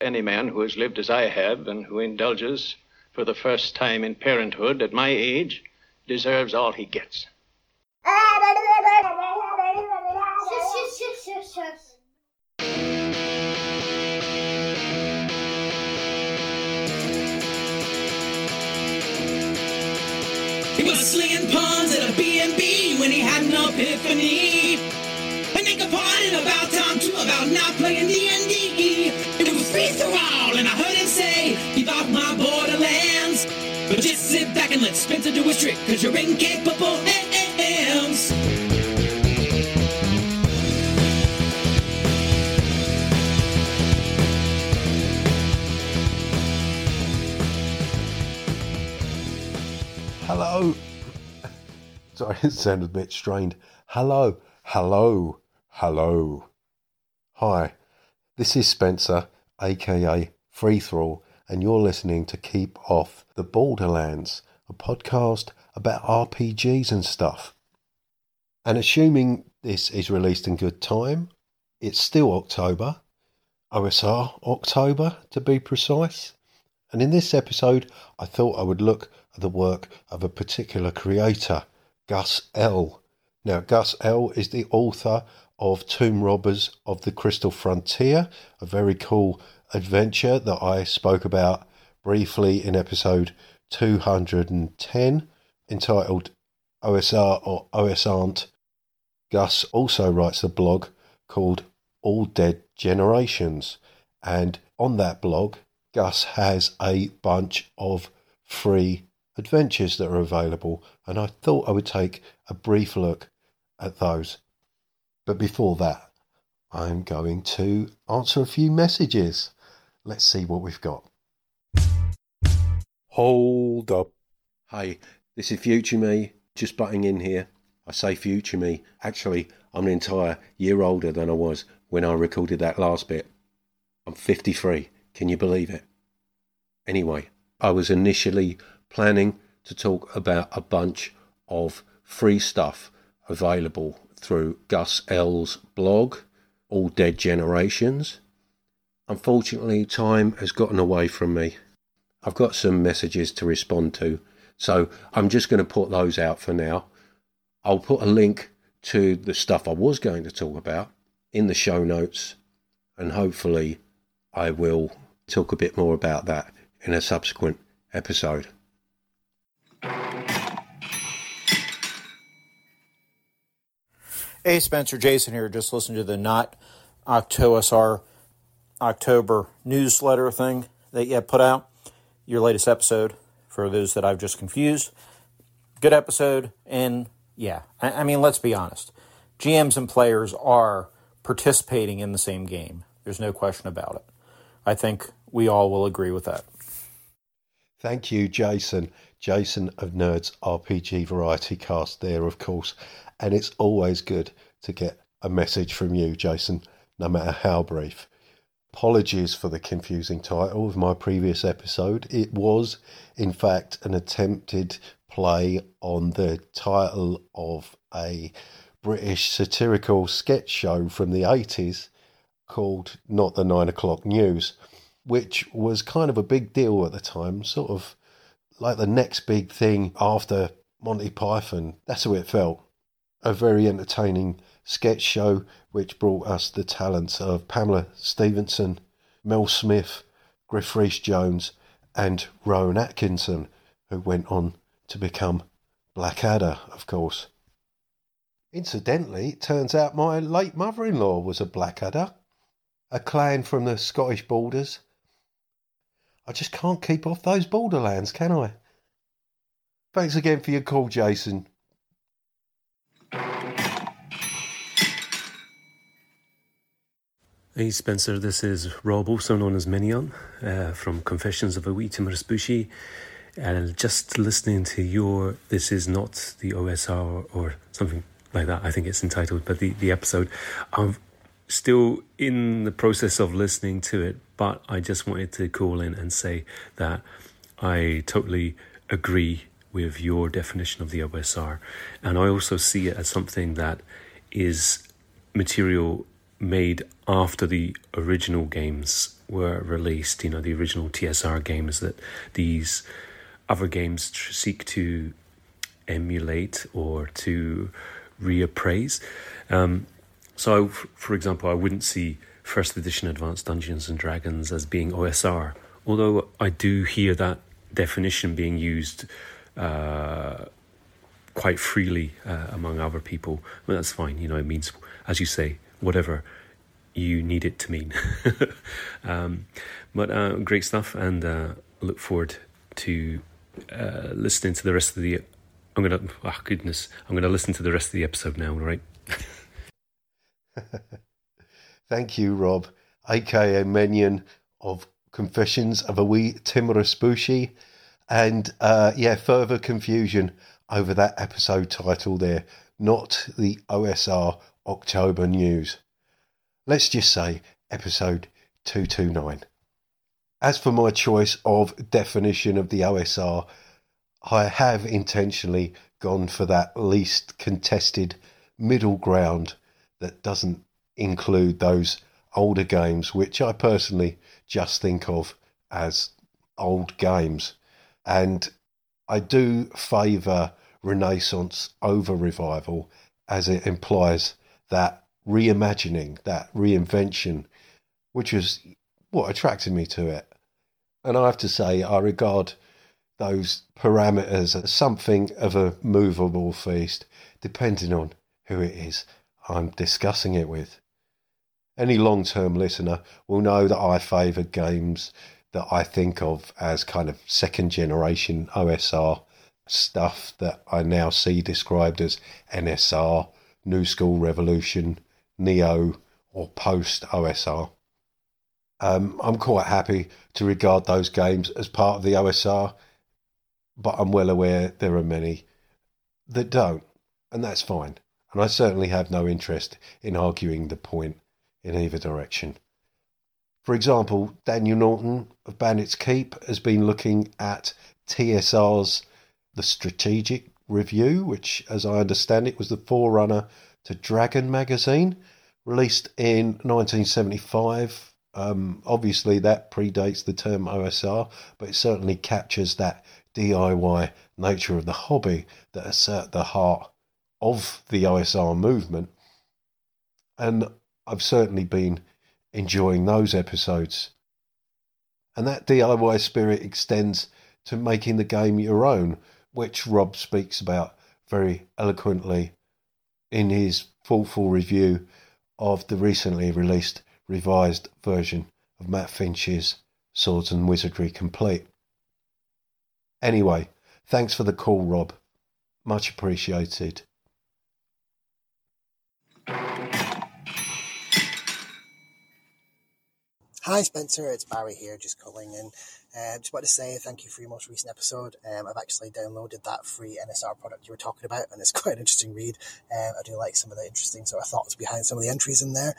Any man who has lived as I have and who indulges for the first time in parenthood at my age deserves all he gets. He was slinging pawns at a B&B when he had an epiphany. And they complained about time too, about not playing D&D. Trick, cause you're incapable hands. Hello. Sorry, it sounded a bit strained. Hello, hello, hello. Hi, this is Spencer, aka Free Thrall, and you're listening to Keep Off the Borderlands, a podcast about RPGs and stuff. And assuming this is released in good time, it's still October, OSR October to be precise. And in this episode, I thought I would look at the work of a particular creator, Gus L. Now, Gus L is the author of Tomb Robbers of the Crystal Frontier, a very cool adventure that I spoke about briefly in episode 210, entitled OSR or OS Aren't. Gus also writes a blog called All Dead Generations, and on that blog, Gus has a bunch of free adventures that are available, and I thought I would take a brief look at those. But before that, I'm going to answer a few messages. Let's see what we've got. Hold up. Hey, this is Future Me, just butting in here. I say Future Me. Actually, I'm an entire year older than I was when I recorded that last bit. I'm 53. Can you believe it? Anyway, I was initially planning to talk about a bunch of free stuff available through Gus L's blog, All Dead Generations. Unfortunately, time has gotten away from me. I've got some messages to respond to, so I'm just going to put those out for now. I'll put a link to the stuff I was going to talk about in the show notes, and hopefully, I will talk a bit more about that in a subsequent episode. Hey, Spencer Jason here. Just listen to the Not OctoSR October newsletter thing that you put out. Your latest episode for those that I've just confused. Good episode. And yeah, I, I mean, let's be honest. GMs and players are participating in the same game. There's no question about it. I think we all will agree with that. Thank you, Jason. Jason of Nerds RPG Variety Cast, there, of course. And it's always good to get a message from you, Jason, no matter how brief. Apologies for the confusing title of my previous episode. It was, in fact, an attempted play on the title of a British satirical sketch show from the 80s called Not the Nine O'Clock News, which was kind of a big deal at the time, sort of like the next big thing after Monty Python. That's how it felt a very entertaining sketch show which brought us the talents of Pamela Stephenson, Mel Smith, Griff Rhys Jones, and Rowan Atkinson, who went on to become Blackadder, of course. Incidentally, it turns out my late mother in law was a Blackadder, a clan from the Scottish borders. I just can't keep off those borderlands, can I? Thanks again for your call, Jason. Hey Spencer, this is Rob, also known as Menion, uh, from Confessions of a Wee Tim'rous Bushi. And just listening to your This Is Not the OSR or something like that, I think it's entitled, but the, the episode, I'm still in the process of listening to it, but I just wanted to call in and say that I totally agree with your definition of the OSR. And I also see it as something that is material made after the original games were released, you know, the original TSR games that these other games tr- seek to emulate or to reappraise. Um, so, f- for example, I wouldn't see first edition Advanced Dungeons and Dragons as being OSR, although I do hear that definition being used uh, quite freely uh, among other people. But that's fine, you know, it means, as you say, whatever you need it to mean. um, but uh, great stuff, and uh, look forward to uh, listening to the rest of the. I'm gonna. Oh goodness! I'm gonna listen to the rest of the episode now. All right. Thank you, Rob, aka Menion of Confessions of a Wee Timorous Bushi. And uh, yeah, further confusion over that episode title there, not the OSR October news. Let's just say episode 229. As for my choice of definition of the OSR, I have intentionally gone for that least contested middle ground that doesn't include those older games, which I personally just think of as old games. And I do favour Renaissance over revival as it implies that reimagining, that reinvention, which was what attracted me to it. And I have to say, I regard those parameters as something of a movable feast, depending on who it is I'm discussing it with. Any long term listener will know that I favour games that I think of as kind of second generation OSR stuff that I now see described as NSR, New School Revolution, Neo, or post OSR. Um, I'm quite happy to regard those games as part of the OSR, but I'm well aware there are many that don't, and that's fine. And I certainly have no interest in arguing the point in either direction. For example, Daniel Norton of Bandit's Keep has been looking at TSR's The Strategic Review, which, as I understand it, was the forerunner to Dragon magazine, released in 1975. Um, obviously, that predates the term OSR, but it certainly captures that DIY nature of the hobby that is at the heart of the OSR movement. And I've certainly been enjoying those episodes. And that DIY spirit extends to making the game your own, which Rob speaks about very eloquently in his thoughtful review of the recently released revised version of Matt Finch's Swords and Wizardry Complete. Anyway, thanks for the call, Rob. Much appreciated. Hi Spencer, it's Barry here, just calling in. Uh, just want to say thank you for your most recent episode. Um, I've actually downloaded that free NSR product you were talking about, and it's quite an interesting read. Um, I do like some of the interesting sort of thoughts behind some of the entries in there.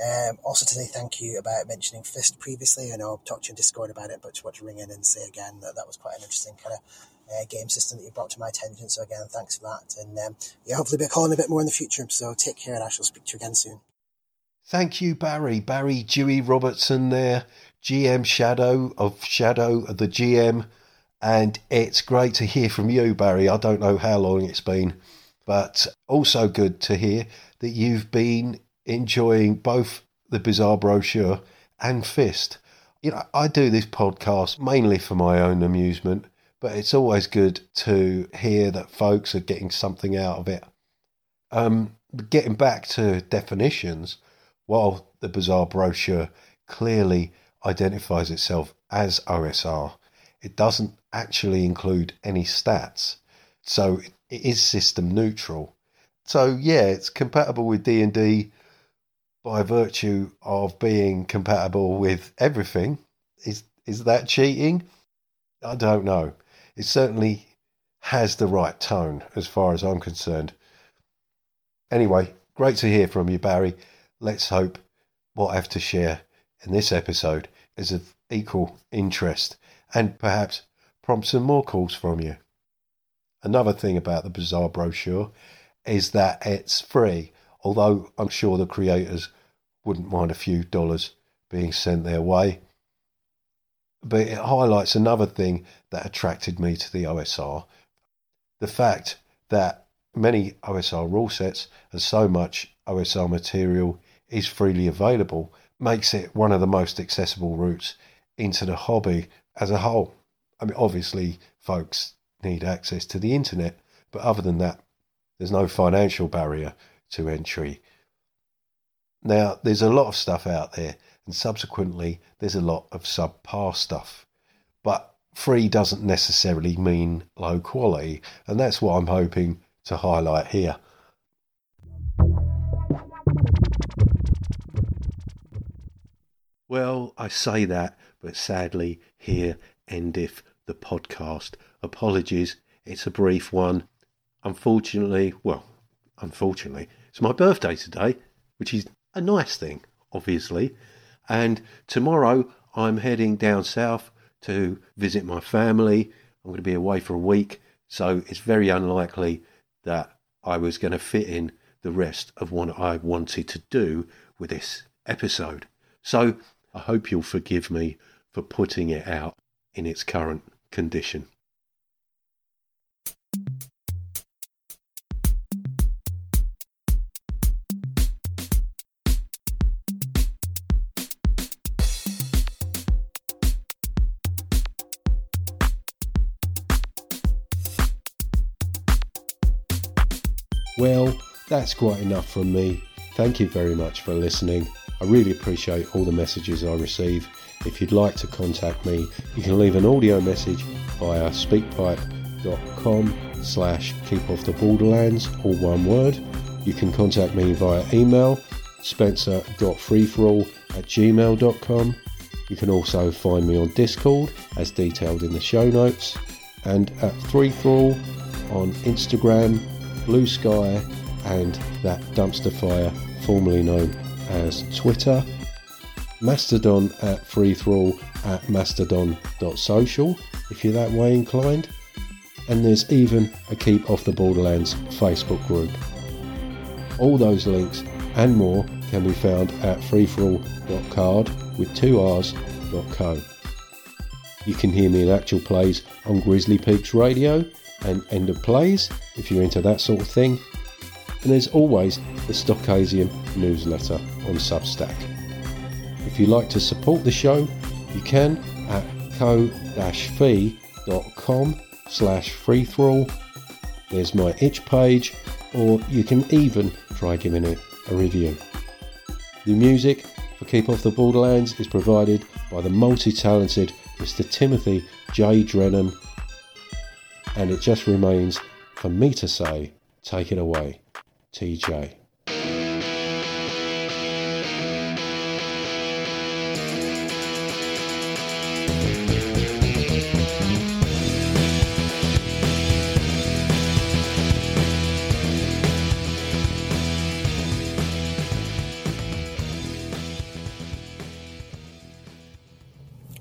Um, also to say thank you about mentioning Fist previously. I know I've talked to you in Discord about it, but just want to ring in and say again that that was quite an interesting kind of uh, game system that you brought to my attention. So again, thanks for that. And um, yeah, hopefully be calling a bit more in the future. So take care, and I shall speak to you again soon. Thank you, Barry. Barry Dewey Robertson there, GM Shadow of Shadow of the GM. And it's great to hear from you, Barry. I don't know how long it's been, but also good to hear that you've been enjoying both the Bizarre Brochure and Fist. You know, I do this podcast mainly for my own amusement, but it's always good to hear that folks are getting something out of it. Um, getting back to definitions, while the Bizarre Brochure clearly identifies itself as OSR, it doesn't actually include any stats. So it is system neutral. So yeah, it's compatible with D&D by virtue of being compatible with everything. Is is that cheating? I don't know. It certainly has the right tone as far as I'm concerned. Anyway, great to hear from you, Barry. Let's hope what I have to share in this episode is of equal interest and perhaps prompt some more calls from you. Another thing about the Bizarre brochure is that it's free, although I'm sure the creators wouldn't mind a few dollars being sent their way. but it highlights another thing that attracted me to the OSR the fact that many OSR rule sets and so much OSR material is freely available makes it one of the most accessible routes into the hobby as a whole. I mean, obviously, folks need access to the internet, but other than that, there's no financial barrier to entry. Now, there's a lot of stuff out there, and subsequently, there's a lot of subpar stuff. But free doesn't necessarily mean low quality, and that's what I'm hoping to highlight here. Well, I say that, but sadly, here endeth the podcast. Apologies, it's a brief one. Unfortunately, well, unfortunately, it's my birthday today, which is a nice thing, obviously. And tomorrow I'm heading down south to visit my family. I'm going to be away for a week, so it's very unlikely that I was going to fit in the rest of what I wanted to do with this episode. So I hope you'll forgive me for putting it out in its current condition. Well, that's quite enough from me. Thank you very much for listening. I really appreciate all the messages I receive. If you'd like to contact me, you can leave an audio message via speakpipe.com slash keep off the borderlands, all one word. You can contact me via email, spencer.freethrall at gmail.com. You can also find me on Discord, as detailed in the show notes, and at FreeThrall on Instagram, Blue Sky, and that dumpster fire formerly known as Twitter, Mastodon at freethrall at mastodon.social if you're that way inclined, and there's even a Keep Off the Borderlands Facebook group. All those links and more can be found at freethrall.card with two R's.co. You can hear me in actual plays on Grizzly Peaks Radio and End of Plays if you're into that sort of thing. And there's always the Stochasium newsletter on Substack. If you'd like to support the show, you can at ko-fi.com slash freethrall. There's my itch page, or you can even try giving it a review. The music for Keep Off the Borderlands is provided by the multi-talented Mr. Timothy J. Drennon and it just remains for me to say, take it away, TJ.